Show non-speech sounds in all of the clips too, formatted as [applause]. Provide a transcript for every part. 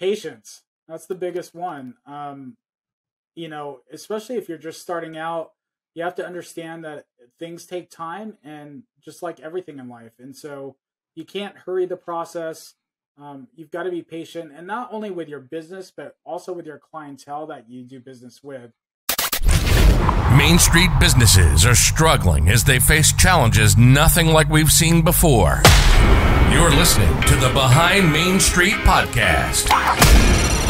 patience. That's the biggest one. Um, you know, especially if you're just starting out, you have to understand that things take time and just like everything in life. And so you can't hurry the process. Um, you've got to be patient and not only with your business, but also with your clientele that you do business with. Main Street businesses are struggling as they face challenges nothing like we've seen before. You're listening to the Behind Main Street podcast.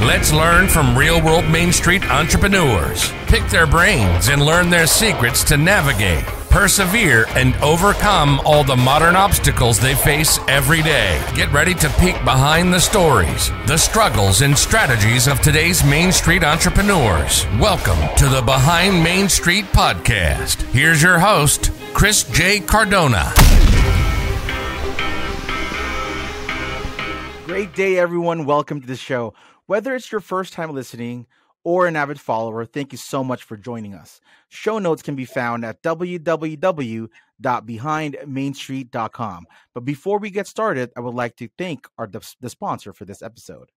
Let's learn from real world Main Street entrepreneurs, pick their brains, and learn their secrets to navigate, persevere, and overcome all the modern obstacles they face every day. Get ready to peek behind the stories, the struggles, and strategies of today's Main Street entrepreneurs. Welcome to the Behind Main Street podcast. Here's your host, Chris J. Cardona. Great day, everyone. Welcome to the show. Whether it's your first time listening or an avid follower, thank you so much for joining us. Show notes can be found at www.behindmainstreet.com. But before we get started, I would like to thank our the sponsor for this episode.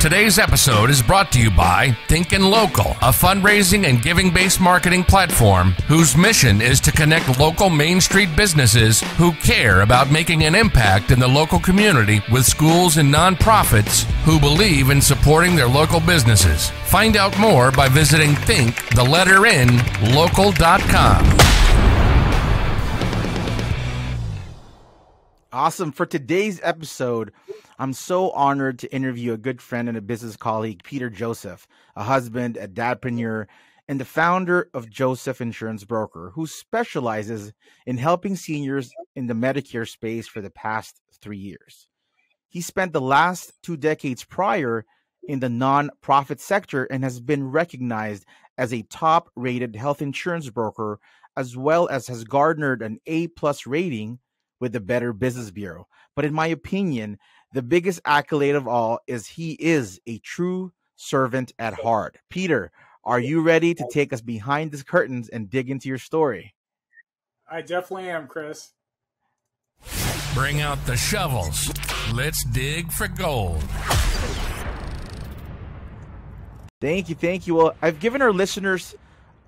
Today's episode is brought to you by Thinkin' Local, a fundraising and giving based marketing platform whose mission is to connect local Main Street businesses who care about making an impact in the local community with schools and nonprofits who believe in supporting their local businesses. Find out more by visiting think the letter in local.com. Awesome. For today's episode, I'm so honored to interview a good friend and a business colleague, Peter Joseph, a husband, a dadpreneur, and the founder of Joseph Insurance Broker, who specializes in helping seniors in the Medicare space for the past three years. He spent the last two decades prior in the nonprofit sector and has been recognized as a top rated health insurance broker, as well as has garnered an A plus rating with the Better Business Bureau. But in my opinion, the biggest accolade of all is he is a true servant at heart. Peter, are you ready to take us behind the curtains and dig into your story? I definitely am, Chris. Bring out the shovels. Let's dig for gold. Thank you, thank you. Well, I've given our listeners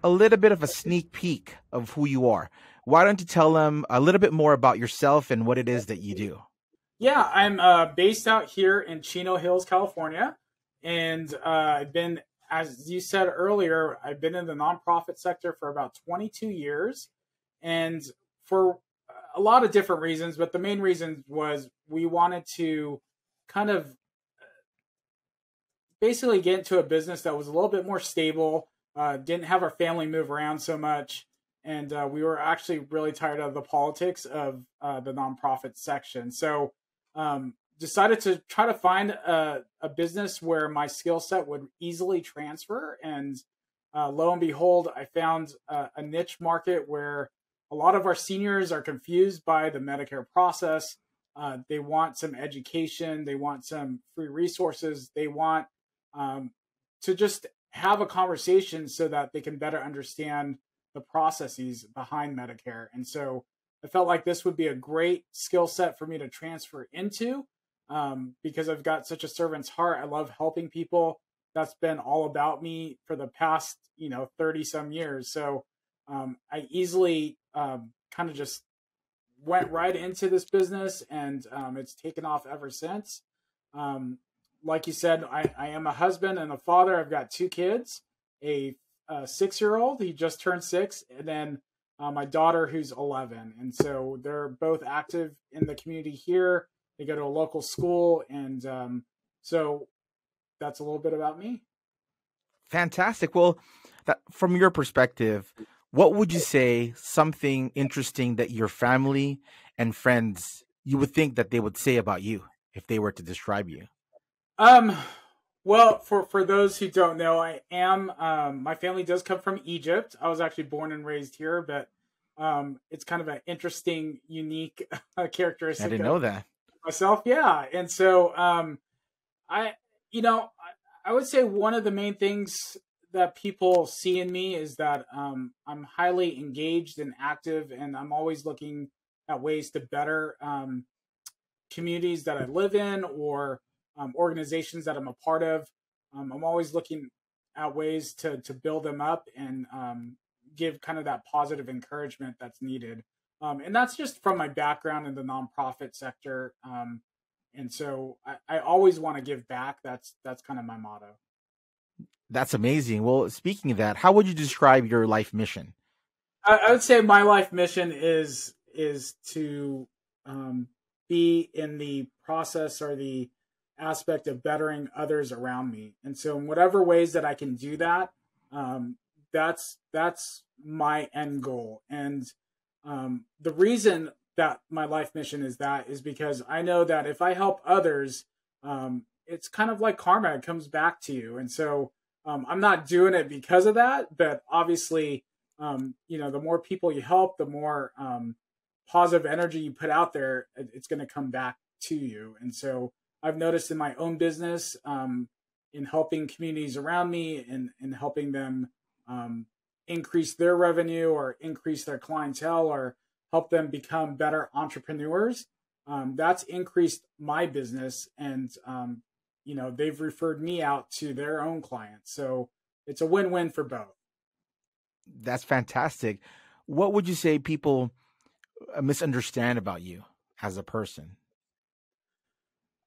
a little bit of a sneak peek of who you are. Why don't you tell them a little bit more about yourself and what it is that you do? Yeah, I'm uh, based out here in Chino Hills, California, and uh, I've been, as you said earlier, I've been in the nonprofit sector for about 22 years, and for a lot of different reasons. But the main reason was we wanted to kind of basically get into a business that was a little bit more stable, uh, didn't have our family move around so much, and uh, we were actually really tired of the politics of uh, the nonprofit section. So um, decided to try to find a, a business where my skill set would easily transfer. And uh, lo and behold, I found a, niche market where a lot of our seniors are confused by the Medicare process. Uh, they want some education, they want some free resources, they want um, to just have a conversation so that they can better understand the processes behind Medicare. And so I felt like this would be a great skill set for me to transfer into um, because I've got such a servant's heart. I love helping people. That's been all about me for the past, you know, 30 some years. So um, I easily um, kind of just went right into this business and um, it's taken off ever since. Um, like you said, I, I, am a husband and a father. I've got two kids, a, a six year old, he just turned six, and then uh, my daughter who's 11 and so they're both active in the community here. They go to a local school and um, so that's a little bit about me. Fantastic. Well that, from your perspective what would you say something interesting that your family and friends you would think that they would say about you if they were to describe you? Um well, for for those who don't know, I am um, my family does come from Egypt. I was actually born and raised here, but um, it's kind of an interesting, unique [laughs] uh, characteristic. I didn't know that myself. Yeah, and so um, I, you know, I, I, would say one of the main things that people see in me is that um, I'm highly engaged and active, and I'm always looking at ways to better um, communities that I live in or um, organizations that I'm a part of. Um, I'm always looking at ways to to build them up and um, give kind of that positive encouragement that's needed. Um, and that's just from my background in the nonprofit sector. Um, and so I, I always want to give back. That's that's kind of my motto. That's amazing. Well, speaking of that, how would you describe your life mission? I, I would say my life mission is is to um, be in the process or the aspect of bettering others around me. And so, in whatever ways that I can do that, um, that's that's my end goal. And um, the reason that my life mission is that is because I know that if I help others, um, it's kind of like karma; it comes back to you. And so, um, I'm not doing it because of that, but obviously, um, you know, the more people you help, the more um, positive energy you put out there, it's going to come back to you. And so, I've noticed in my own business, um, in helping communities around me and, and helping them um, increase their revenue or increase their clientele or help them become better entrepreneurs. Um, that's increased my business, and um, you know they've referred me out to their own clients. So it's a win-win for both. That's fantastic. What would you say people uh, misunderstand about you as a person?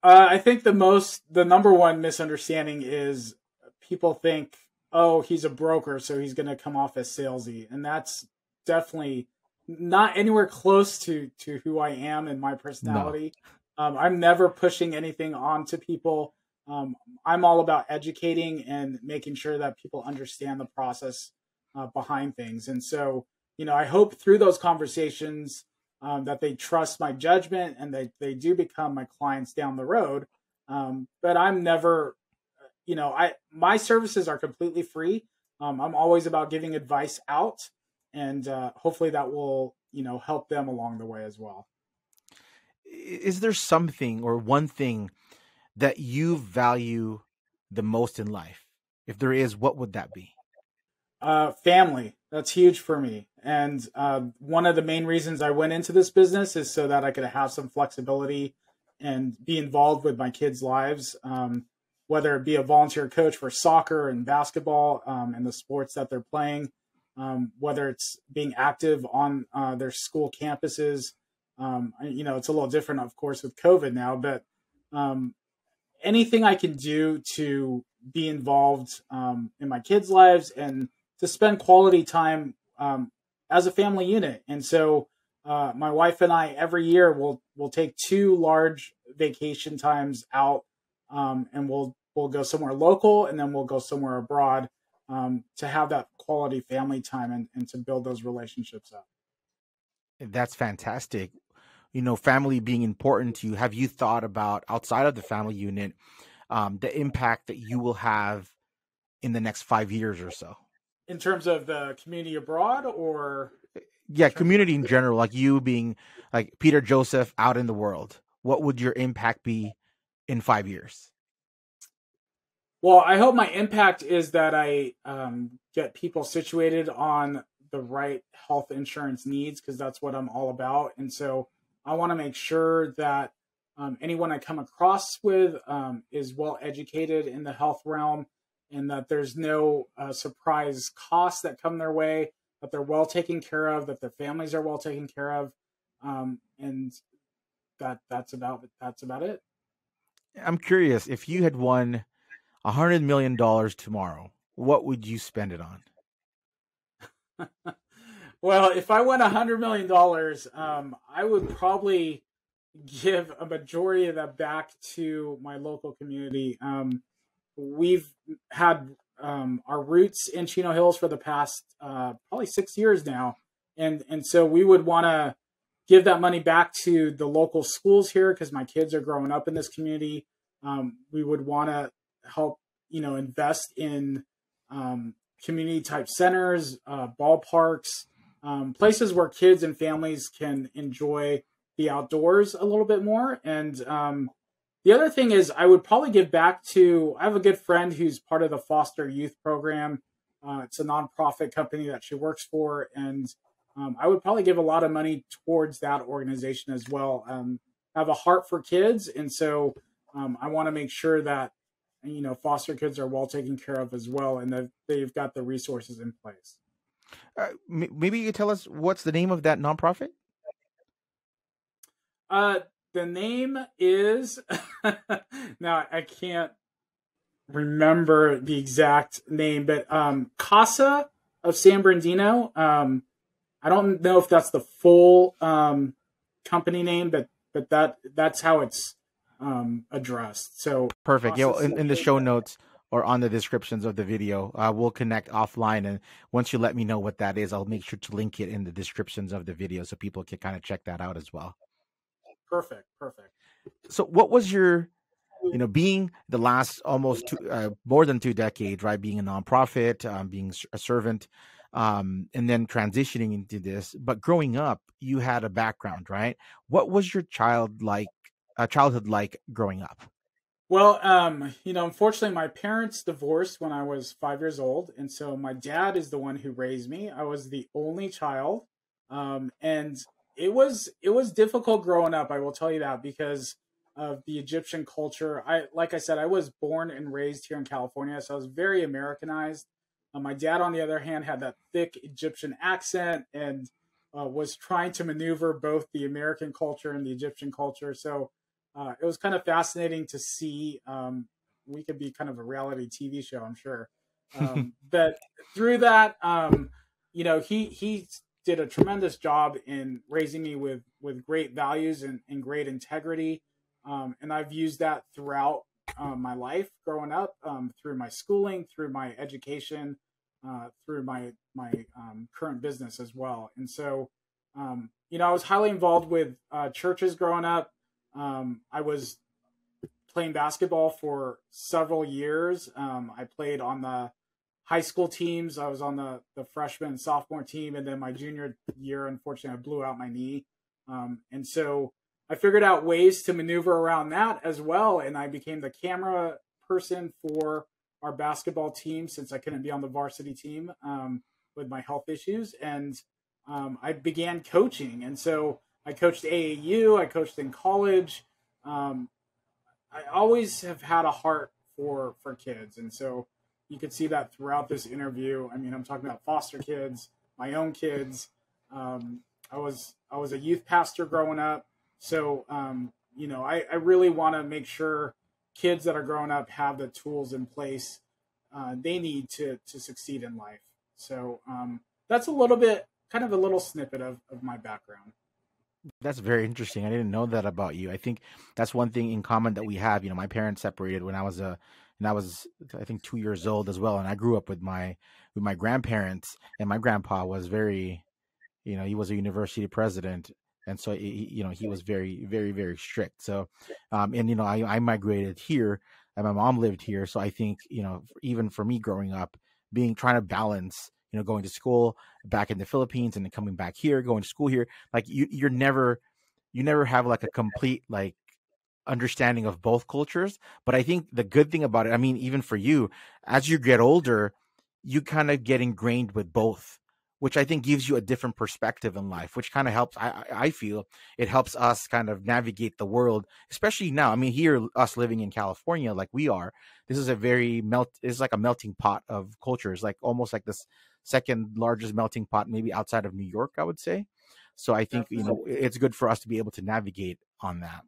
Uh, I think the most, the number one misunderstanding is people think, oh, he's a broker, so he's going to come off as salesy, and that's definitely not anywhere close to to who I am and my personality. No. Um, I'm never pushing anything on to people. Um, I'm all about educating and making sure that people understand the process uh, behind things. And so, you know, I hope through those conversations um, that they trust my judgment and they, they do become my clients down the road. Um, but I'm never, you know, I my services are completely free. Um, I'm always about giving advice out, and uh, hopefully that will, you know, help them along the way as well. Is there something or one thing that you value the most in life? If there is, what would that be? Uh, family. That's huge for me. And uh, one of the main reasons I went into this business is so that I could have some flexibility and be involved with my kids' lives, um, whether it be a volunteer coach for soccer and basketball um, and the sports that they're playing, um, whether it's being active on uh, their school campuses. Um, you know, it's a little different, of course, with COVID now, but um, anything I can do to be involved um, in my kids' lives and to spend quality time um, as a family unit. And so uh, my wife and I every year will will take two large vacation times out, um, and we'll we'll go somewhere local, and then we'll go somewhere abroad um, to have that quality family time and, and to build those relationships up. That's fantastic. You know, family being important to you. Have you thought about outside of the family unit um, the impact that you will have in the next five years or so? In terms of the community abroad or? Yeah community in general like you being like peter joseph out in the world what would your impact be in five years? Well i hope my impact is that i um, get people situated on the right health insurance needs because that's what i'm all about and so i want to make sure that um, anyone i come across with um, is well educated in the health realm and that there's no uh, surprise costs that come their way, that they're well taken care of, that their families are well taken care of, um, and that that's about that's about it. I'm curious if you had won a hundred million dollars tomorrow, what would you spend it on? [laughs] well, if I won a hundred million dollars, um, I would probably give a majority of that back to my local community. Um, we've had um, our roots in Chino Hills for the past uh, probably six years now, and and so we would want to give that money back to the local schools here because my kids are growing up in this community. Um, we would want to help you know invest in um, community type centers, uh, ballparks, um, places where kids and families can enjoy the outdoors a little bit more and um, the other thing is, I would probably give back to. I have a good friend who's part of the Foster Youth Program. Uh, it's a nonprofit company that she works for, and um, I would probably give a lot of money towards that organization as well. Um, I have a heart for kids, and so um, I want to make sure that you know foster kids are well taken care of as well, and that they've got the resources in place. Uh, maybe you could tell us what's the name of that nonprofit. Uh, the name is [laughs] now I can't remember the exact name, but um, CASA of San Bernardino. Um, I don't know if that's the full um, company name, but but that that's how it's um, addressed. So perfect. Yeah, well, in, in, the show notes or on the descriptions of the video, uh, we'll connect offline, and once you let me know what that is, I'll make sure to link it in the descriptions of the video so people can kind of check that out as well. Perfect. Perfect. So, what was your you know, [laughs] being the last almost two, uh, more than two decades, right? Being a nonprofit, um, being a servant, um, and then transitioning into this. But growing up, you had a background, right? What was your child like, uh, childhood like growing up? Well, um, you know, unfortunately, my parents divorced when I was five years old, and so my dad is the one who raised me. I was the only child, um, and it was it was difficult growing up. I will tell you that because of the Egyptian culture. I like I said, I was born and raised here in California, so I was very Americanized. Uh, my dad, on the other hand, had that thick Egyptian accent and uh, was trying to maneuver both the American culture and the Egyptian culture. So uh, it was kind of fascinating to see. Um, we could be kind of a reality TV show, I'm sure. Um, [laughs] but through that, um, you know, he he did a tremendous job in raising me with with great values and, and great integrity. Um, and I've used that throughout um, my life growing up, um, through my schooling, through my education, uh, through my my um, current business as well. And so, um, you know, I was highly involved with uh, churches growing up. Um, I was playing basketball for several years. I played on the high school teams. I was on the the freshman and sophomore team, and then my junior year, unfortunately, I blew out my knee. and so I figured out ways to maneuver around that as well, and I became the camera person for our basketball team since I couldn't be on the varsity team um, with my health issues, and um, I began coaching, and so I coached AAU, I coached in college. Um, I always have had a heart for for kids, and so you could see that throughout this interview. I mean, I'm talking about foster kids, my own kids. Um, I was I was a youth pastor growing up. So, um, you know, I, I really want to make sure kids that are growing up have the tools in place uh, they need to to succeed in life. So um, that's a little bit, kind of a little snippet of, of my background. That's very interesting. I didn't know that about you. I think that's one thing in common that we have. You know, my parents separated when I was a and I was I think two years old as well, and I grew up with my with my grandparents, and my grandpa was very, you know, he was a university president, and so he, you know he was very very very strict so um and you know i i migrated here and my mom lived here so i think you know even for me growing up being trying to balance you know going to school back in the philippines and then coming back here going to school here like you you're never you never have like a [laughs] complete like understanding of both cultures but i think the good thing about it i mean even for you as you get older you kind of get ingrained with both which I think gives you a different perspective in life, which kind of helps. I, I feel it helps us kind of navigate the world, especially now. I mean, here, us living in California, like we are, this is a very melt. It's like a melting pot of cultures, like almost like this second largest melting pot, maybe outside of New York, I would say. So I think you know it's good for us to be able to navigate on that.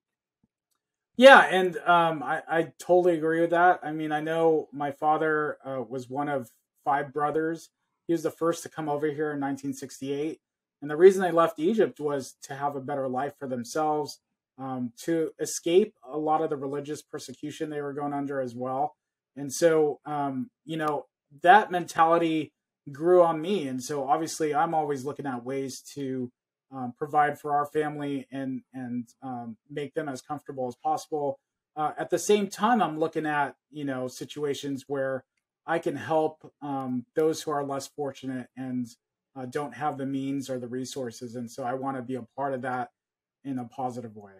Yeah, and um, I, I totally agree with that. I mean, I know my father uh, was one of five brothers he was the first to come over here in 1968. And the reason they left Egypt was to have a better life for themselves, um, to escape a lot of the religious persecution they were going under as well. And so, um, you know, that mentality grew on me. And so, obviously, I'm always looking at ways to um, provide for our family and and um, make them as comfortable as possible. Uh, at the same time, I'm looking at you know situations where I can help um, those who are less fortunate and uh, don't have the means or the resources. And so I want to be a part of that in a positive way.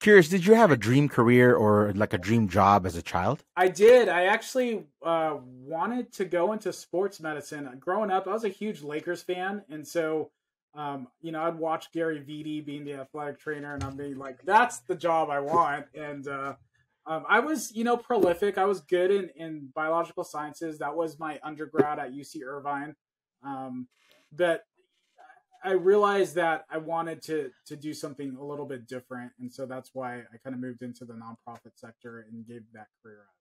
Curious, did you have a dream career or like a dream job as a child? I did. I actually uh, wanted to go into sports medicine. Growing up, I was a huge Lakers fan. And so um, you know, I'd watch Gary Vitti being the athletic trainer, and I'm being like, that's the job I want. And uh, um, I was, you know, prolific. I was good in, in biological sciences. That was my undergrad at UC Irvine. Um, but I realized that I wanted to to do something a little bit different, and so that's why I kind of moved into the nonprofit sector and gave that career up.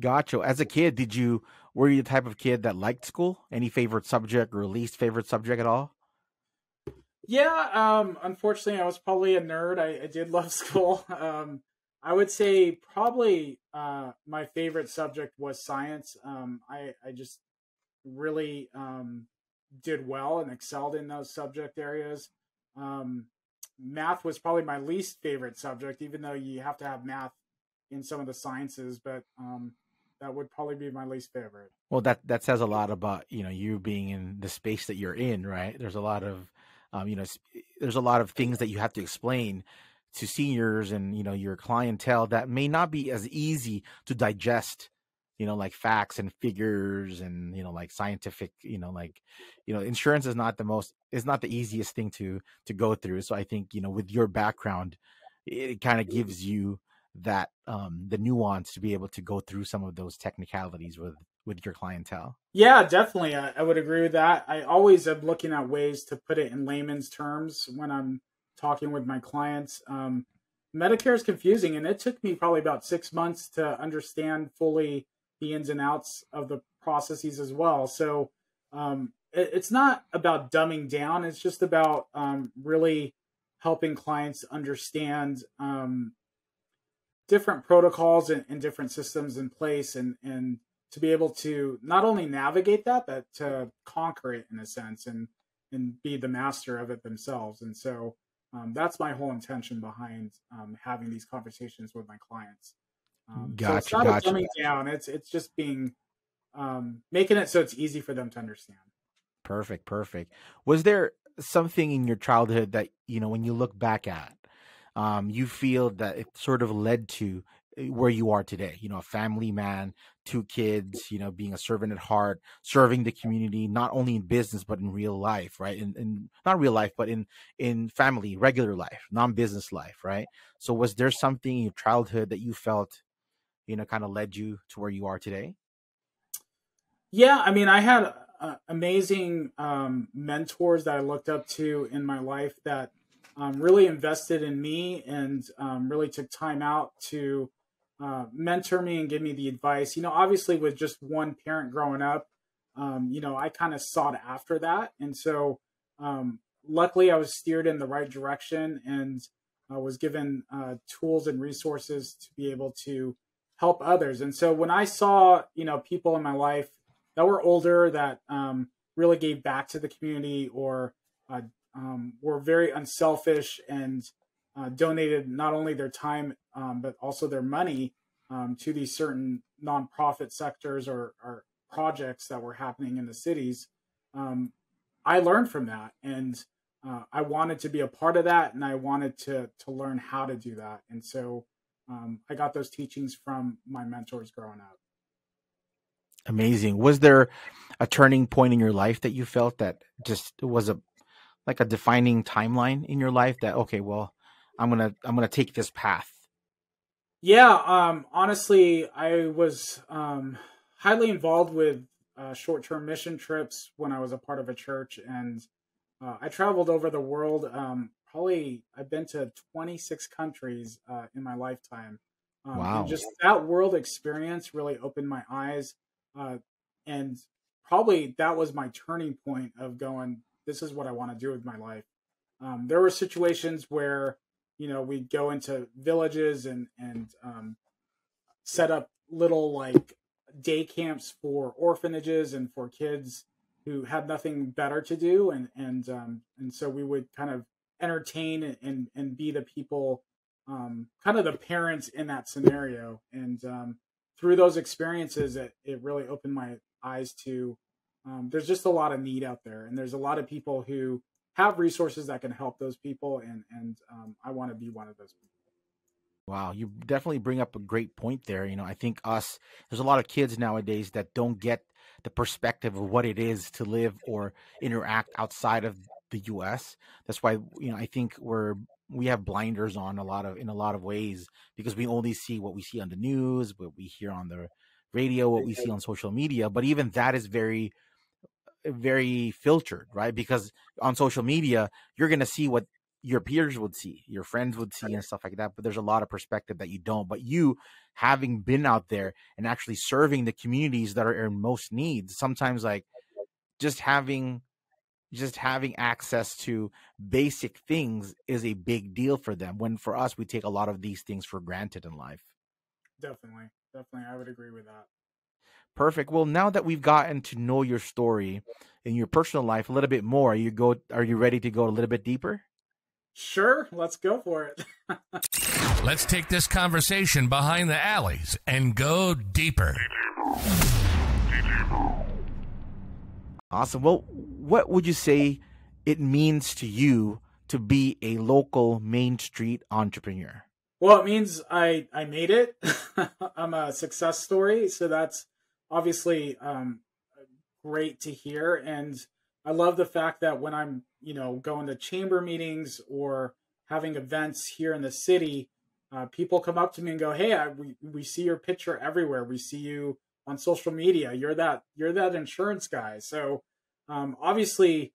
Gotcha. As a kid, did you were you the type of kid that liked school? Any favorite subject or least favorite subject at all? Yeah, um, unfortunately, I was probably a nerd. I, I did [laughs] love school. Um, I would say probably uh, my favorite subject was science. Um, I, I just really um, did well and excelled in those subject areas. Um, math was probably my least favorite subject, even though you have to have math in some of the sciences, but um, that would probably be my least favorite. Well, that that says a lot about you know you being in the space that you're in, right? There's a lot of um, you know there's a lot of things that you have to explain to seniors and you know your clientele that may not be as easy to digest you know like facts and figures and you know like scientific you know like you know insurance is not the most is not the easiest thing to to go through so i think you know with your background it kind of gives you that um the nuance to be able to go through some of those technicalities with with your clientele? Yeah definitely I, I, would agree with that i always am looking at ways to put it in layman's terms when i'm talking with my clients um medicare is confusing and it took me probably about six months to understand fully the ins and outs of the processes as well so um it, it's not about dumbing down it's just about um really helping clients understand um different protocols and, and, different systems in place and and to be able to not only navigate that but to conquer it in a sense and and be the master of it themselves. And so um, that's my whole intention behind um, having these conversations with my clients. Um, gotcha, so it's not gotcha. dumbing down. It's it's just being um, making it so it's easy for them to understand. Perfect perfect. Was there something in your childhood that you know when you look back at um, you feel that it sort of led to eh, where you are today you know a family man two kids you know being a servant at heart serving the community not only in business but in real life right? In, in not real life but in in family regular life non-business life right? So was there something in your childhood that you felt you know kind of led you to where you are today? Yeah i mean i had uh, amazing um, mentors that i looked up to in my life that um, really invested in me and um, really took time out to uh, mentor me and give me the advice. You know, obviously, with just one parent growing up, um, you know, I kind of sought after that. And so, um, luckily, I was steered in the right direction and uh, was given uh, tools and resources to be able to help others. And so, when I saw, you know, people in my life that were older that um, really gave back to the community or uh, um, were very unselfish and uh, donated not only their time um, but also their money um, to these certain nonprofit sectors or, or, projects that were happening in the cities. Um, I learned from that, and uh, I wanted to be a part of that, and I wanted to to learn how to do that. And so um, I got those teachings from my mentors growing up. Amazing. Was there a turning point in your life that you felt that just was a like a defining timeline in your life that okay, well, I'm gonna I'm gonna take this path? Yeah, um, honestly, I was um, highly involved with uh, short-term mission trips when I was a part of a church, and uh, I traveled over the world. Um, probably, I've been to 26 countries uh, in my lifetime. Um, wow! just that world experience really opened my eyes, uh, and probably that was my turning point of going this is what I want to do with my life. Um, there were situations where you know we'd go into villages and and um, set up little like day camps for orphanages and for kids who had nothing better to do and and um, and so we would kind of entertain and and be the people um, kind of the parents in that scenario and um, through those experiences it, it really opened my eyes to um, there's just a lot of need out there and there's a lot of people who have resources that can help those people and and um, i want to be one of those people wow you definitely bring up a great point there you know i think us there's a lot of kids nowadays that don't get the perspective of what it is to live or interact outside of the U.S. That's why you know I think we're we have blinders on a lot of in a lot of ways because we only see what we see on the news, what we hear on the radio, what we see on social media. But even that is very very filtered, right? Because on social media, you're going to see what your peers would see, your friends would see, and stuff like that. But there's a lot of perspective that you don't. But you, having been out there and actually serving the communities that are in most needs, sometimes like just having just having access to basic things is a big deal for them when for us we take a lot of these things for granted in life definitely definitely i would agree with that Perfect. Well, now that we've gotten to know your story in your personal life a little bit more, are you go are you ready to go a little bit deeper? Sure, let's go for it. let's take this conversation behind the alleys and go deeper. Awesome. Well, what would you say it means to you to be a local Main Street entrepreneur? Well, it means I I made it. [laughs] I'm a success story, so that's obviously um, great to hear. And I love the fact that when I'm, you know, going to chamber meetings or having events here in the city, uh, people come up to me and go, "Hey, I, we we see your picture everywhere. We see you on social media. You're that you're that insurance guy." So um, obviously,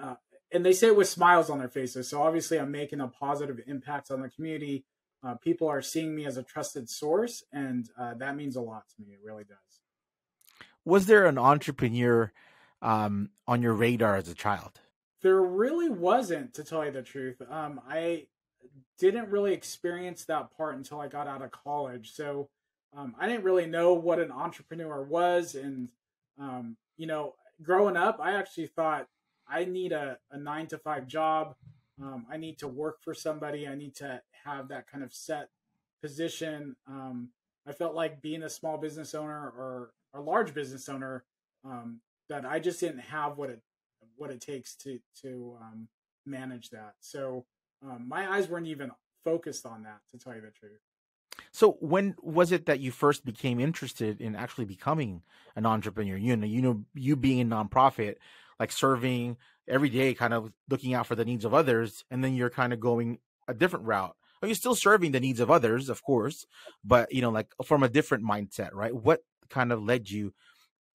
uh, and they say it with smiles on their faces. So obviously, I'm making a positive impact on the community. Uh, people are seeing me as a trusted source, and uh, that means a lot to me. It really does was there an entrepreneur um, on your radar as a child? There really wasn't, to tell you the truth. Um, I didn't really experience that part until I got out of college. So um, I didn't really know what an entrepreneur was. And, um, you know, growing up, I actually thought I need a, a nine to five job. Um, I need to work for somebody. I need to have that kind of set position. Um, I felt like being a small business owner or a large business owner um, that I just didn't have what it what it takes to to um, manage that. So um, my eyes weren't even focused on that, to tell you the truth. So when was it that you first became interested in actually becoming an entrepreneur? You know, you know, you being a nonprofit, like serving every day, kind of looking out for the needs of others, and then you're kind of going a different route. Are you still serving the needs of others, of course, but you know, like from a different mindset, right? What kind of led you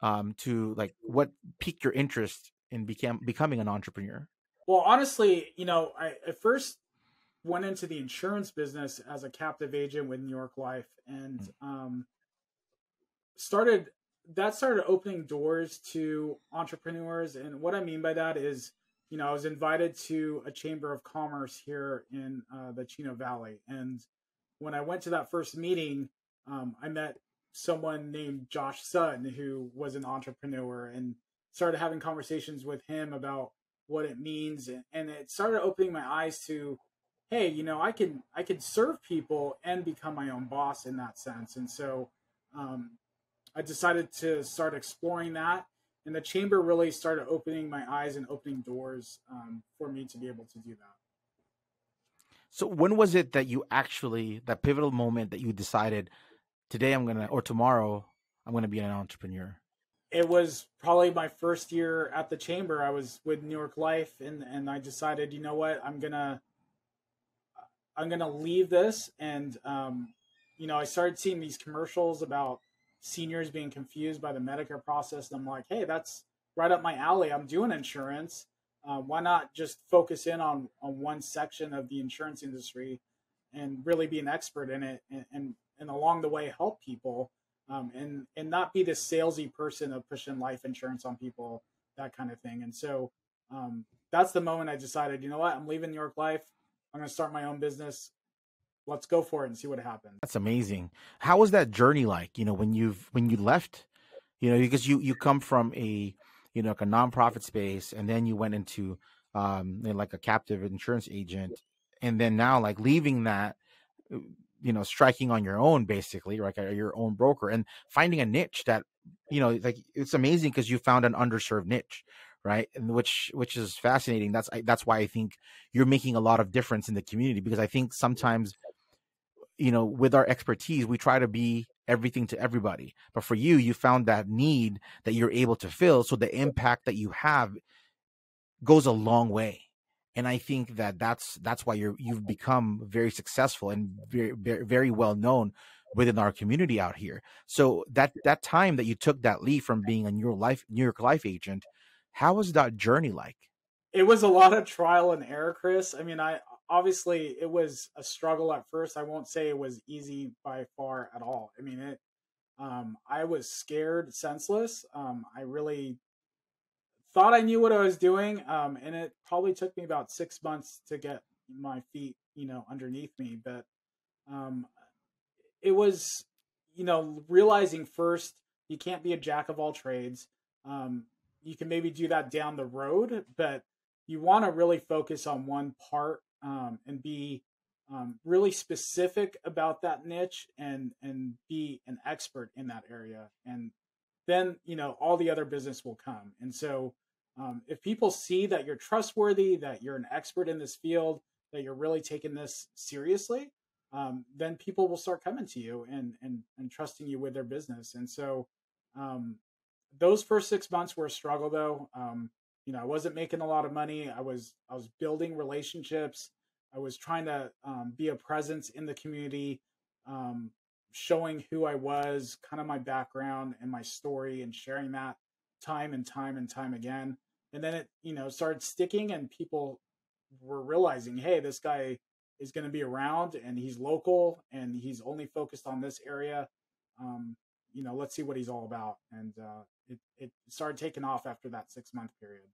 um, to like what piqued your interest in became becoming an entrepreneur? Well, honestly, you know, I at first went into the insurance business as a captive agent with New York Life, and mm. um, started that started opening doors to entrepreneurs. And what I mean by that is, you know, I was invited to a chamber of commerce here in uh, the Chino Valley, and when I went to that first meeting, um, I met someone named Josh Sutton who was an entrepreneur and started having conversations with him about what it means. And, it started opening my eyes to hey you know i can i can serve people and become my own boss in that sense. And so um, i decided to start exploring that. And the chamber really started opening my eyes and opening doors um, for me to be able to do that. So when was it that you actually that pivotal moment that you decided today I'm gonna or tomorrow I'm gonna be an entrepreneur? It was probably my first year at the chamber. I was with New York Life, and and I decided, you know what, I'm gonna I'm gonna leave this, and um, you know, I started seeing these commercials about seniors being confused by the Medicare process, and I'm like, hey, that's right up my alley. I'm doing insurance. Uh, why not just focus in on on one section of the insurance industry and really be an expert in it and, and and along the way help people um, and and not be this salesy person of pushing life insurance on people that kind of thing. And so um, that's the moment i decided you know what? I'm leaving new york life. I'm going to start my own business. Let's go for it and see what happens. That's amazing. How was that journey like you know when you've when you left? You know because you you come from a you know like a nonprofit space and then you went into um like a captive insurance agent and then now like leaving that you know striking on your own basically like uh, your own broker and finding a niche that you know like it's amazing because you found an underserved niche right? And which which is fascinating. That's that's why i think you're making a lot of difference in the community because i think sometimes you know with our expertise we try to be everything to everybody. But for you you found that need that you're able to fill so the impact that you have goes a long way and i think that that's that's why you're you've become very successful and very very, very well known within our community out here. So that that time that you took that leap from being a new york life new york life agent how was that journey like? It was a lot of trial and error chris. I mean i obviously it was a struggle at first. I won't say it was easy by far at all. I mean it um, i was scared senseless. Um, i really thought I knew what I was doing, um, and it probably took me about six months to get my feet, you know, underneath me. But um, it was, you know, realizing first you can't be a jack of all trades. Um, you can maybe do that down the road, but you want to really focus on one part um, and be um, really specific about that niche and and be an expert in that area and then you know all the other business will come. And so um, if people see that you're trustworthy, that you're an expert in this field, that you're really taking this seriously, um, then people will start coming to you and and and trusting you with their business. And so um, those first six months were a struggle, though. Um, you know, I wasn't making a lot of money. I was I was building relationships. I was trying to um, be a presence in the community. Um, showing who I was, kind of my background and my story, and sharing that time and time and time again. And then it, you know, started sticking, and people were realizing, hey, this guy is going to be around, and he's local, and he's only focused on this area. Um, you know, let's see what he's all about. And uh, it it started taking off after that six month period.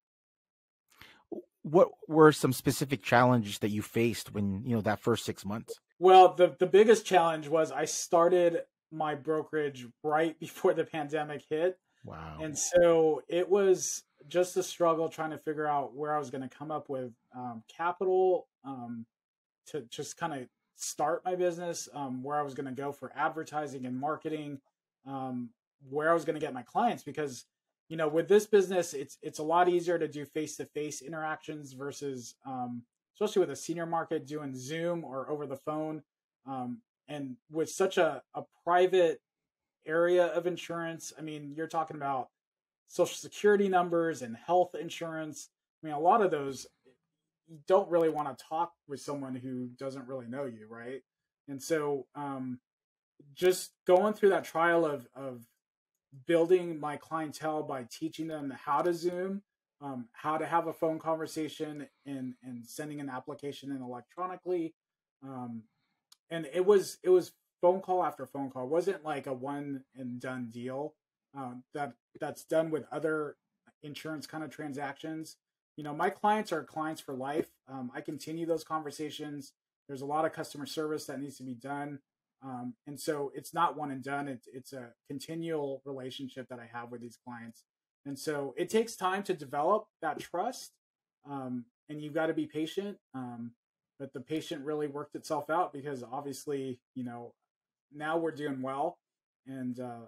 What were some specific challenges that you faced when you know that first six months? Well, the the biggest challenge was I started my brokerage right [laughs] before the pandemic hit. Wow. And so it was just a struggle trying to figure out where I was going to come up with um, capital um, to just kind of start my business, um, where I was going to go for advertising and marketing, um, where I was going to get my clients because you know with this business it's it's a lot easier to do face to face interactions versus um, especially with a senior market doing Zoom or over the phone. Um, and with such a, a private area of insurance, I mean, you're talking about social security numbers and health insurance. I mean, a lot of those you don't really want to talk with someone who doesn't really know you, right? And so, um, just going through that trial of of building my clientele by teaching them how to Zoom um, how to have a phone conversation and and sending an application in electronically. Um, and it was it was phone call after phone call. It wasn't like a one and done deal um, that that's done with other insurance kind of transactions. You know my clients are clients for life. Um, i continue those conversations. There's a lot of customer service that needs to be done um, and so it's not one and done it's, it's a continual relationship that i have with these clients and so it takes time to develop that trust. Um, and you've got to be patient. Um, but the patient really worked itself out because obviously, you know, now we're doing well. And, uh,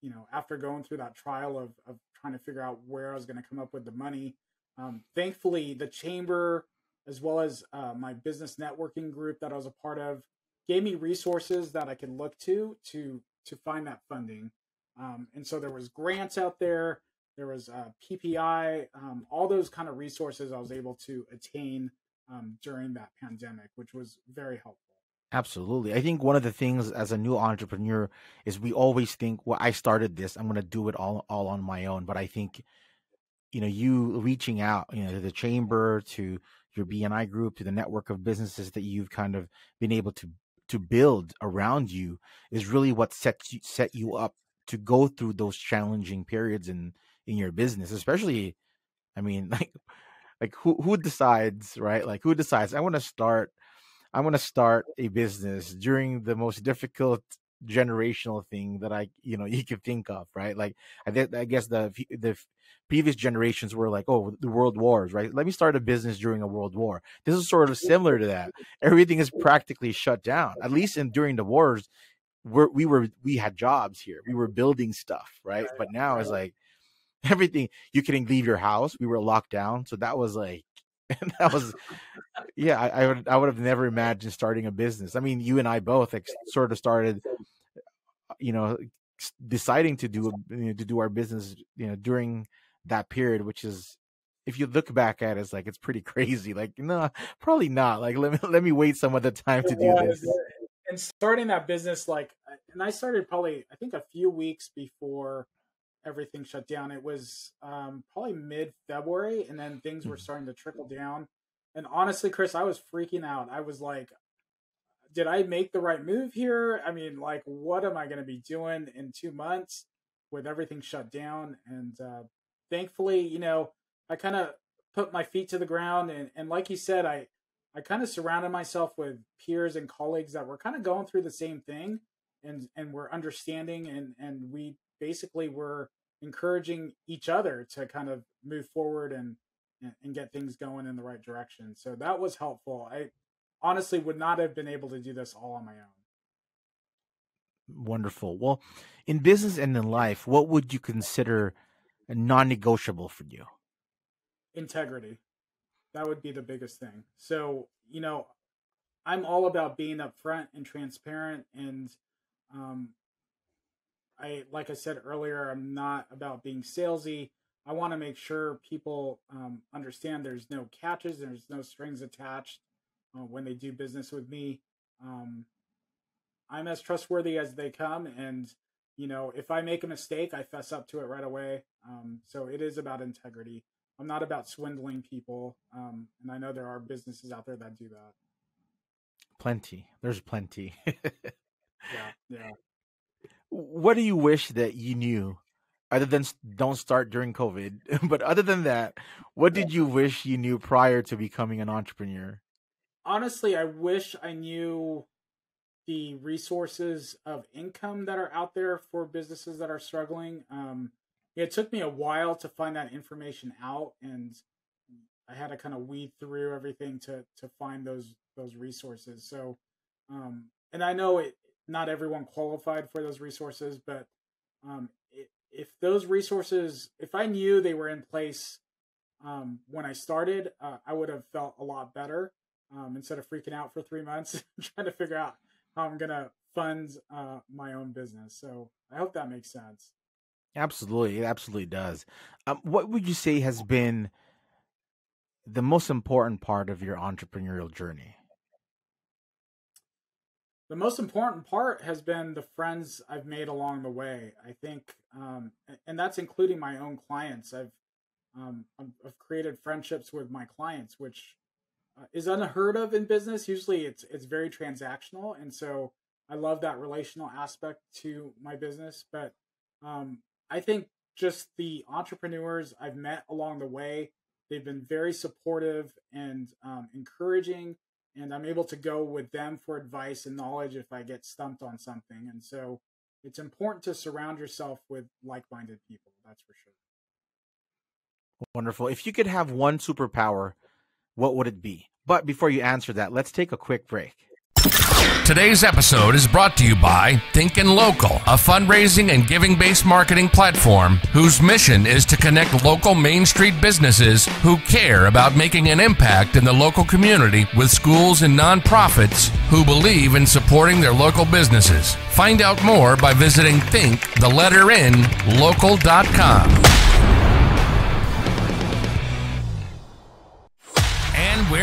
you know, after going through that trial of, of trying to figure out where I was going to come up with the money, um, thankfully, the chamber, as well as uh, my business networking group that I was a part of, gave me resources that I could look to to to find that funding. Um, and so there was grants out there there was uh, PPI, um, all those kind of resources I was able to attain um, during that pandemic, which was very helpful. Absolutely. I think one of the things as a new entrepreneur is we always think, well, I started this, I'm going to do it all all on my own. But I think, you know, you reaching out, you know, to the chamber, to your BNI group, to the network of businesses that you've kind of been able to to build around you is really what sets you set you up to go through those challenging periods and in your business, especially I mean, [laughs] like like who who decides, right? Like who decides I want to start I want to start a business during the most difficult generational thing that I, you know, [laughs] you could think of, right? Like I think I guess the the previous generations were like, oh, the world wars, right? Let me start a business during a world war. This is sort of similar to that. [laughs] Everything is practically shut down. At least in during the wars, we're, we were we had jobs here. We were building stuff, right? But now it's like [laughs] everything you couldn't leave your house. We were locked down, so that was like that was yeah. I, I, would I would have never imagined starting a business. I mean, you and I both like, sort of started, you know, deciding to do you know, to do our business, you know, during that period, which is if you look back at it, it's like it's pretty [laughs] crazy. Like, no, probably not. Like, let me [laughs] let me wait some other time to do this. And starting that business, like, and I started probably I think a few weeks before everything shut down. It was um, probably mid February, and then things were Mhm. starting to trickle down. And honestly, Chris, I was freaking out. I was like, did I make the right move here? I mean, like, what am I going to be doing in two months with everything shut down? And uh, thankfully, you know, I kind of put my feet to the ground, and, and like you said, I I kind of surrounded myself with peers and colleagues that were kind of going through the same thing, and and were understanding, and and we basically were encouraging each other to kind of move forward and and, and get things going in the right direction. So that was helpful. I honestly would not have been able to do this all on my own. Wonderful. Well, in business and in life, what would you consider a non-negotiable for you? integrity that would be the biggest thing so you know i'm all about being upfront and transparent and um i like i said earlier i'm not about being salesy i want to make sure people um, understand there's no catches there's no strings attached uh, when they do business with me um, i'm as trustworthy as they come and you know if i make a mistake i fess up to it right away um, so it is about integrity I'm not about swindling people. Um, and I know there are businesses out there that do that. Plenty. There's plenty. [laughs] Yeah. Yeah. what do you wish that you knew other than don't start during COVID? [laughs] but other than that, what did you wish you knew prior to becoming an entrepreneur? Honestly, I wish I knew the resources of income that are out there for businesses that are struggling. Um, it took me a while to find that information out and I had to kind of weed through everything to to find those those resources. So um and I know it not everyone qualified for those resources, but um i if those resources if I knew they were in place um when I started, uh, I would have felt a lot better um instead of freaking out for 3 months [laughs] trying to figure out how I'm going to fund uh my own business. So I hope that makes sense. Absolutely, it absolutely does. Um, what would you say has been the most important part of your entrepreneurial journey? the most important part has been the friends I've made along the way. I think, um, and that's including my own clients. I've um, I've I've created friendships with my clients, which uh, is unheard of in business. Usually, it's it's very transactional, and so I love that relational aspect to my business. But um, I think just the entrepreneurs I've met along the way, they've been very supportive and um, encouraging and I'm able to go with them for advice and knowledge if I get stumped on something. And so it's important to surround yourself with like-minded people. That's for sure. Wonderful. If you could have one superpower, what would it be? But before you answer that, let's take a quick break. Today's episode is brought to you by Thinkin' Local, a fundraising and giving based marketing platform whose mission is to connect local Main Street businesses who care about making an impact in the local community with schools and nonprofits who believe in supporting their local businesses. Find out more by visiting think the letter in local.com.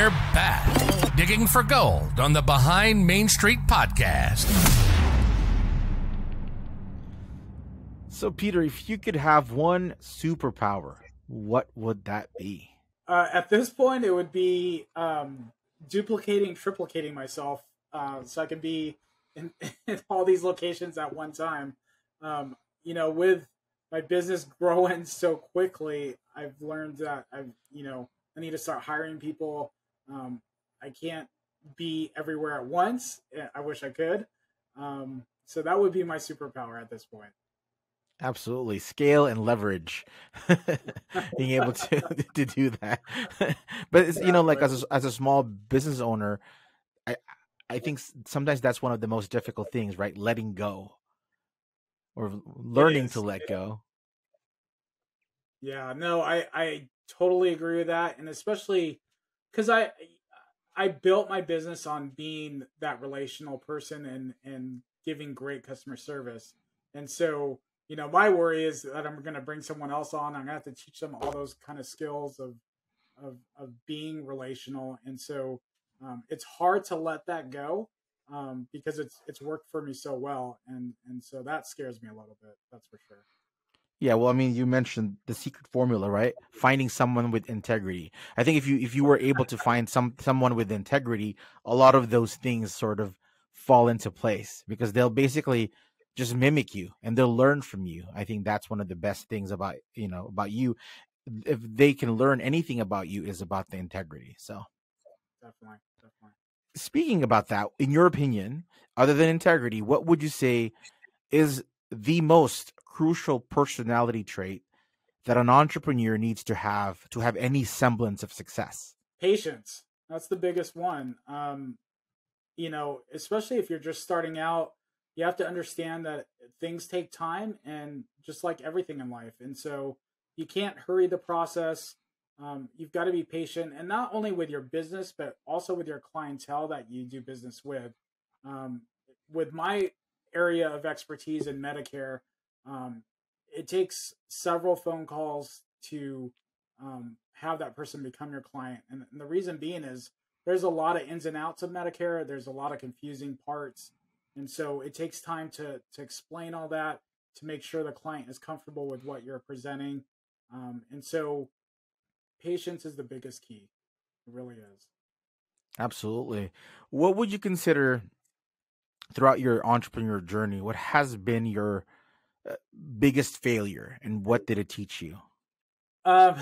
we're back, digging for gold on the Behind Main Street podcast. So, Peter, if you could have one superpower, what would that be? Uh, at this point, it would be um, duplicating, triplicating myself, uh, so I can be in, [laughs] in all these locations at one time. Um, you know, with my business [laughs] growing so quickly, I've learned that I've, you know, I need to start hiring people. Um, I can't be everywhere at once. I wish I could. Um, so that would be my superpower at this point. Absolutely, scale and leverage, [laughs] being able to [laughs] to do that. [laughs] but it's, you know, like as a, as a small business owner, I I think sometimes that's one of the most difficult things, right? Letting go, or learning to let go. Yeah, no, I I totally agree with that, and especially because I I built my business on being that relational person and and giving great customer service, and so you know my worry is that I'm going to bring someone else on. I'm going to have to teach them all those kind of skills of of of being relational, and so um, it's hard to let that go um, because it's it's worked for me so well, and and so that scares me a little bit. That's for sure. Yeah, well, I mean, you mentioned the secret formula, right? Finding someone with integrity. I think if you if you were able to find some someone with integrity, a lot of those things sort of fall into place because they'll basically just mimic you and they'll learn from you. I think that's one of the best things about you know about you. If they can learn anything about you, is about the integrity. So definitely, definitely. Speaking about that, in your opinion, other than integrity, what would you say is the most crucial personality trait that an entrepreneur needs to have to have any semblance of success? Patience. That's the biggest one. Um, you know, especially if you're just starting out, you have to understand that things take time and just like everything in life. And so you can't hurry the process. Um, you've got to be patient and not only with your business, but also with your clientele that you do business with. Um, with my area of expertise in Medicare, um, it takes several phone calls to um, have that person become your client. And, and the reason being is there's a lot of ins and outs of Medicare. There's a lot of confusing parts. And so it takes time to, to explain all that, to make sure the client is comfortable with what you're presenting. Um, and so patience is the biggest key. It really is. Absolutely. What would you consider throughout your entrepreneur journey? What has been your uh, biggest failure and what did it teach you? Um,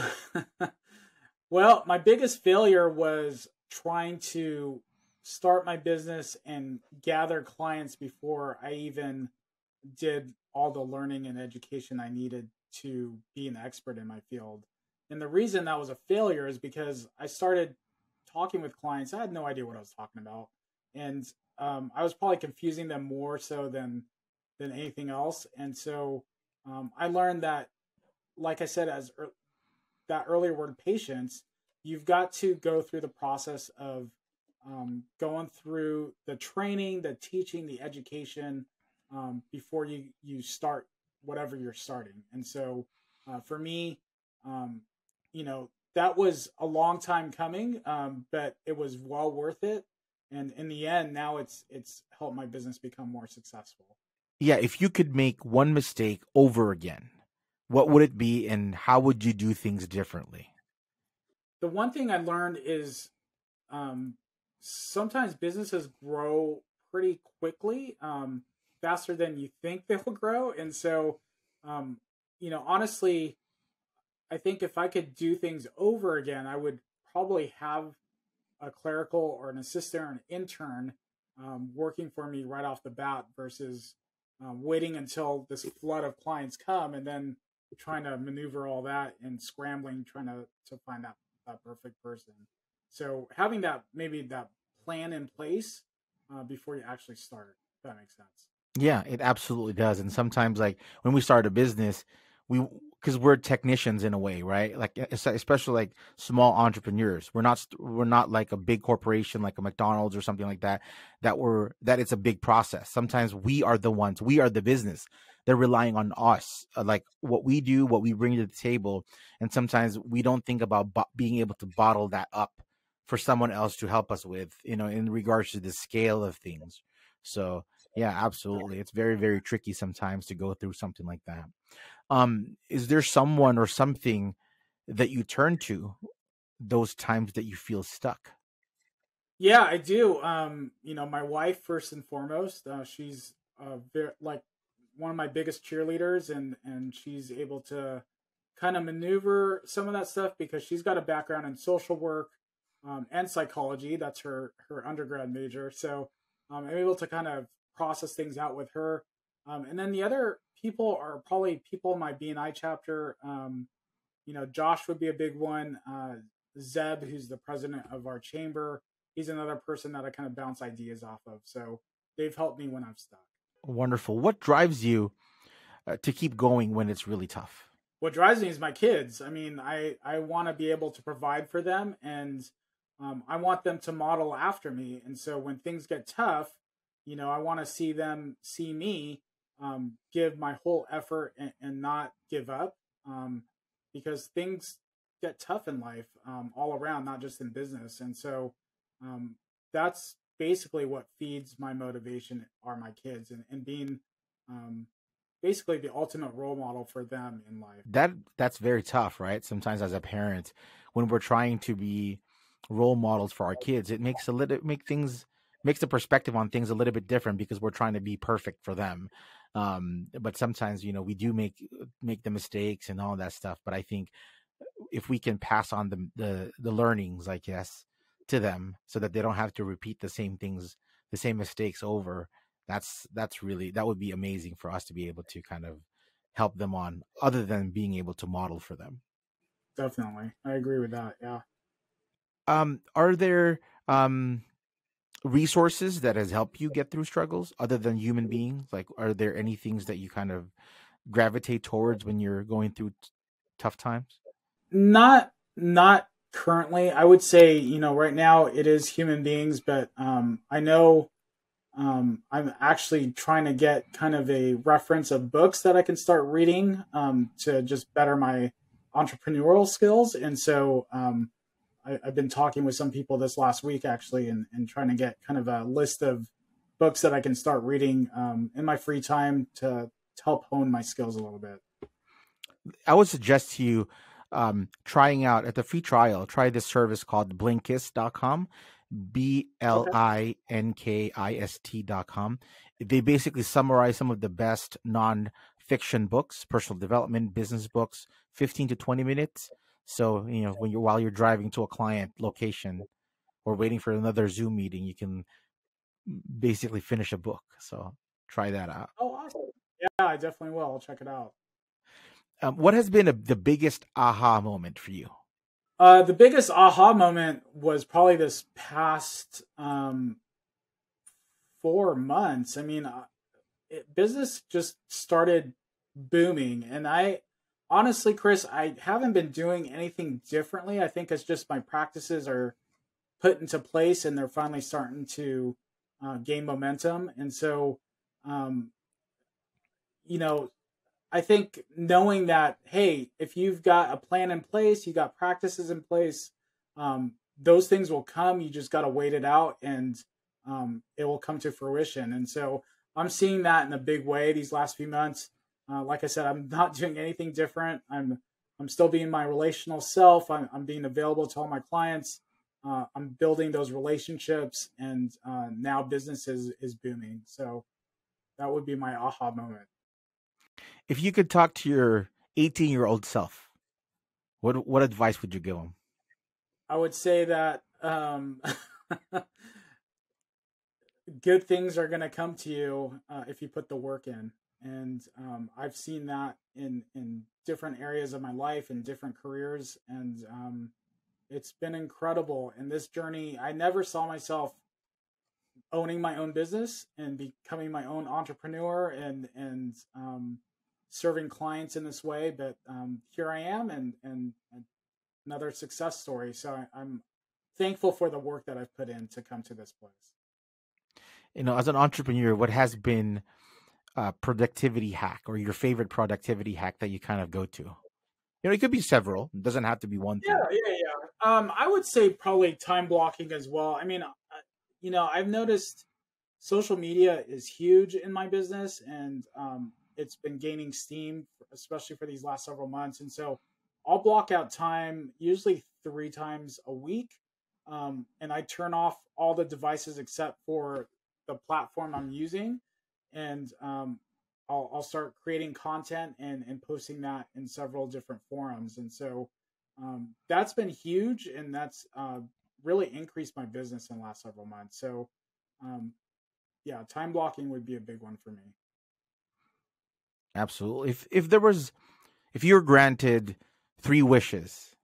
[laughs] well, my biggest failure was trying to start my business and gather clients before I even did all the learning and education I needed to be an expert in my field. And the reason that was a failure is because I started talking with clients. I had no idea what I was talking about. And um, I was probably confusing them more so than than anything else. And so um, I learned that, like I said, as er- that earlier word patience, you've got to go through the process of um, going through the training, the teaching, the education um, before you you start whatever you're starting. And so uh, for me, um, you know, that was a long time coming, um, but it was well worth it. And in the end, now it's it's helped my business become more successful. Yeah, if you could make one mistake over again, what would it be, and how would you do things differently? the one thing I learned is um, sometimes businesses grow pretty quickly, um, faster than you think [laughs] they'll grow. And so, um, you know, honestly, I think if I could do things over again, I would probably have a clerical or an assistant or an intern um, working for me right off the bat versus um, waiting until this flood of clients come and then trying to maneuver all that and scrambling trying to, to find that that perfect person. So having that maybe that plan in place uh, before you actually start, that makes sense. Yeah, it absolutely does. And sometimes, like when we start a business, we because we're technicians in a way, right? Like especially like small entrepreneurs. We're not we're not like a big corporation like a McDonald's or something like that. That we're that it's a big process. Sometimes we are the ones. We are the business they're relying on us, uh, like what we do, what we bring to the table, and sometimes we don't think about bo- being able to bottle that up for someone else to help us with, you know, in regards to the scale of things. So yeah, absolutely, it's very very tricky sometimes to go through something like that. Um, is there someone or something that you turn to those times that you feel stuck? Yeah, I do. Um, you know, my wife first and foremost. Uh, she's uh, very like one of my biggest cheerleaders, and and she's able to kind of maneuver some of that stuff because she's got a background in social work um, and psychology. That's her her undergrad major. So um, I'm able to kind of process things out with her. Um, and then the other people are probably people in my BNI chapter. Um, you know, Josh would be a big one. Uh, Zeb, who's the president of our chamber, he's another person that I kind of bounce ideas off of. So they've helped me when I'm stuck. Wonderful. What drives you uh, to keep going when it's really tough? What drives me is my kids. I mean, I I want to be able to provide for them, and um, I want them to model after me. And so when things get tough, you know, I want to see them see me um, give my whole effort and, and not give up, um, because things get tough in life um, all around, not just in business. And so um, that's basically what feeds my motivation are my kids and, and being um, basically the ultimate role model for them in life. That that's very tough, right? Sometimes as a parent, when we're trying to be role models for our kids, it makes a little make things makes the perspective on things a little bit different because we're trying to be perfect for them. Um, but sometimes, you know, we do make make the mistakes and all that stuff. But I think if we can pass on the the, the learnings, I guess, to them so that they don't have to repeat the same things, the same mistakes over, that's that's really that would be amazing for us to be able to kind of help them on other than being able to model for them definitely i agree with that yeah um are there um resources that has helped you get through struggles other than human beings? Like are there any things that you kind of gravitate towards when you're going through t- tough times? Not not currently. I would say you know right now it is human beings but um i know um, I'm actually trying to get kind of a reference of books that I can start reading um, to just better my entrepreneurial skills. And so um, I, have been talking with some people this last week actually and, and, trying to get kind of a list of books that I can start reading um, in my free time to, to, help hone my skills a little bit. I would suggest to you um, trying out at the free trial, try this service called blinkist.com B L I N K I S T dot com. They basically summarize some of the best non-fiction books, personal development, business books, 15 to 20 minutes. So, you know, when you're while you're driving to a client location or waiting for another Zoom meeting, you can basically finish a book. So try that out. Oh, awesome. Yeah, I definitely will. I'll check it out. Um, what has been a, the biggest aha moment for you? Uh, the biggest aha moment was probably this past um, four months. I mean, uh, it, business just started booming, and I honestly, Chris, I haven't been doing anything differently. I think it's just my practices are put into place, and they're finally starting to uh, gain momentum. And so, um, you know, I think knowing that, hey, if you've got a plan in place, you got practices in place, um, those things will come. You just got to wait it out and um, it will come to fruition. And so I'm seeing that in a big way these last few months. Uh, like I said, I'm not [laughs] doing anything different. I'm I'm still being my relational self. I'm, I'm being available to all my clients. Uh, I'm building those relationships, and uh, now business is is booming. So that would be my aha moment if you could talk to your 18 year old self, what what advice would you give him? I would say that um, [laughs] good things are going to come to you uh, if you put the work in, and um, I've seen that in in different areas of my life and different careers, and um, it's been incredible. In this journey, I never saw myself owning my own business and becoming my own entrepreneur and and um, serving clients in this way, but um, here I am and, and, and another success story. So I, I'm thankful for the work that I've put in to come to this place. You know, as an entrepreneur, what has been a productivity hack or your favorite productivity hack that you kind of go to? You know, it could be several. It doesn't have to be one. Yeah, thing. yeah, yeah. Yeah. Um, I would say probably time blocking as well. I mean, uh, you know, I've noticed social media is huge in my business, and um, it's been gaining steam, especially for these last several months. And so I'll block out time usually three times a week. Um, and I turn off all the devices except for the platform I'm using. And um, I'll, I'll, start creating content and, and posting that in several different forums. And so um, that's been huge. And that's uh, really increased my business in the last several months. So, um, yeah, time blocking would be a big one for me. Absolutely. If if there was, if you were granted three wishes,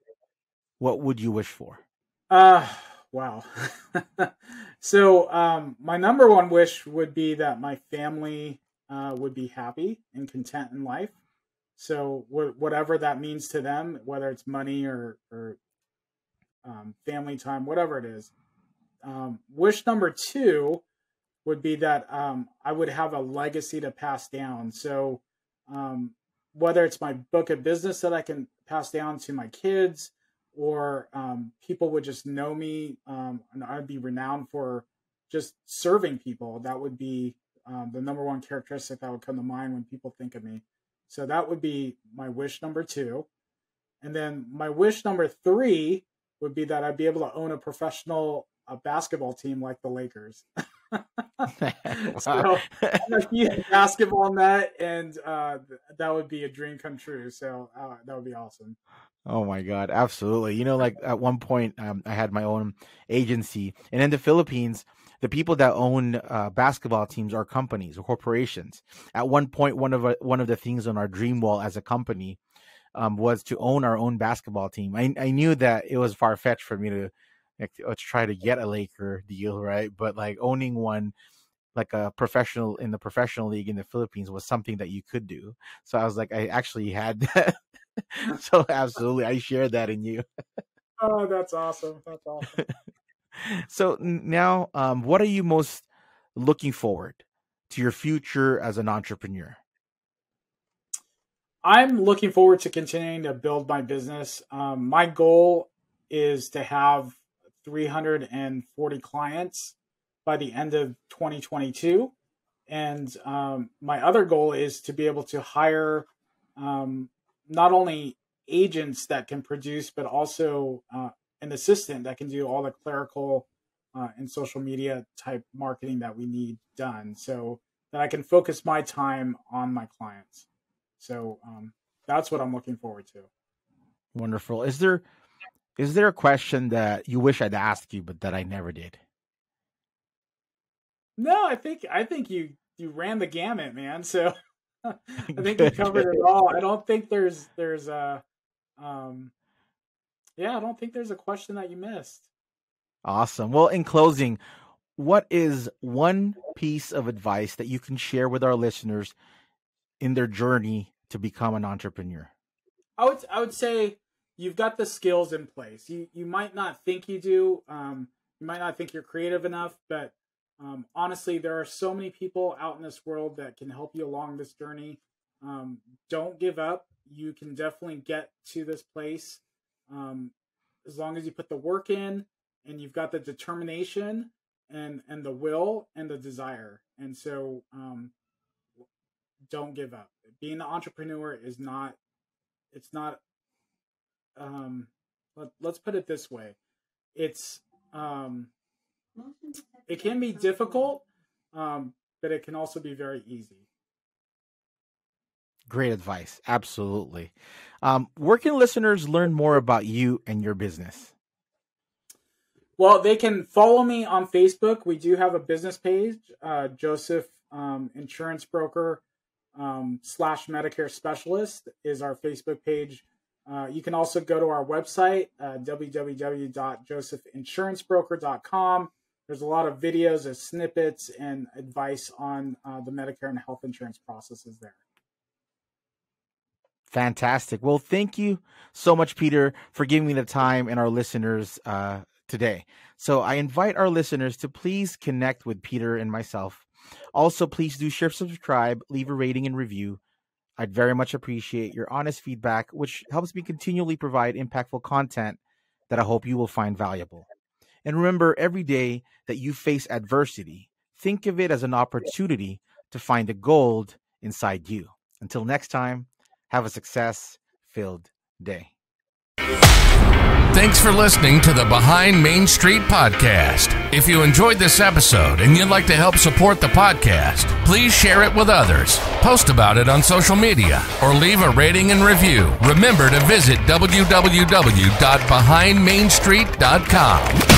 what would you wish for? Uh wow. [laughs] so um, my number one wish would be that my family uh, would be happy and content in life. So wh- whatever that means to them, whether it's money or or um, family time, whatever it is. Um, wish number two would be that um, I would have a legacy to pass down. So um, whether it's my book of business that I can pass down to my kids, or um, people would just know me um, and I'd be renowned for just serving people. That would be um, the number one characteristic that would come to mind when people think of me. So that would be my wish number two. And then my wish number three would be that I'd be able to own a professional a basketball team like the Lakers. [laughs] [laughs] [laughs] so I'm a huge basketball nut, and uh, that would be a dream come true. So uh, that would be awesome. Oh my god, absolutely! You know, like at one point, um, I had my own agency, and in the Philippines, the people that own uh, basketball teams are companies or corporations. At one point, one of uh, one of the things on our dream wall as a company um, was to own our own basketball team. I, I knew that it was far fetched for me to like, to try to get a Laker deal, right? But like owning one, like a professional in the professional league in the Philippines, was something that you could do. So I was like, I actually had that. [laughs] so absolutely, I shared that in you. oh, that's awesome! That's awesome. [laughs] so now, um, what are you most looking forward to your future as an entrepreneur? I'm looking forward to continuing to build my business. Um, my goal is to have 340 clients by the end of 2022. And um, my other goal is to be able to hire um, not only agents that can produce, but also uh, an assistant that can do all the clerical uh, and social media type marketing that we need done so that I can focus my time on my clients. So um, that's what I'm looking forward to. Wonderful. Is there is there a question that you wish I'd asked you but that I never did? No, I think I think you you ran the gamut, man. So [laughs] I think you covered it [laughs] all. I don't think there's there's a um yeah, I don't think there's a question that you missed. Awesome. Well, in closing, what is one piece of advice that you can share with our listeners in their journey to become an entrepreneur? I would I would say you've got the skills in place. You you might not think you do. Um, you might not think you're creative enough, but um, honestly, there are so many people out in this world that can help you along this journey. Um, don't give up. You can definitely get to this place um, as long as you put the work in and you've got the determination and and the will and the desire. And so, um, don't give up. Being an entrepreneur is not. It's not um, let, let's put it this way. It's um, it can be difficult um, but it can also be very easy. Great advice. Absolutely. Um, where can listeners learn more about you and your business? Well they can follow me on facebook. We do have a business page uh, joseph um, insurance broker um, slash medicare specialist is our facebook page uh, you can also go to our website, uh, www.josephinsurancebroker.com. There's a lot of videos, and snippets, and advice on uh, the Medicare and health insurance processes there. Fantastic. Well, thank you so much, Peter, for giving me the time and our listeners uh, today. So I invite our listeners to please connect with Peter and myself. Also, please do share, subscribe, leave a rating and review I'd very much appreciate your honest feedback, which helps me continually provide impactful content that I hope you will find valuable. And remember, every day that you face adversity, think of it as an opportunity to find the gold inside you. Until next time, have a success filled day. Thanks for listening to the Behind Main Street podcast. If you enjoyed this episode and you'd like to help support the podcast, please share it with others, post about it on social media, or leave a rating and review. Remember to visit www.behindmainstreet.com.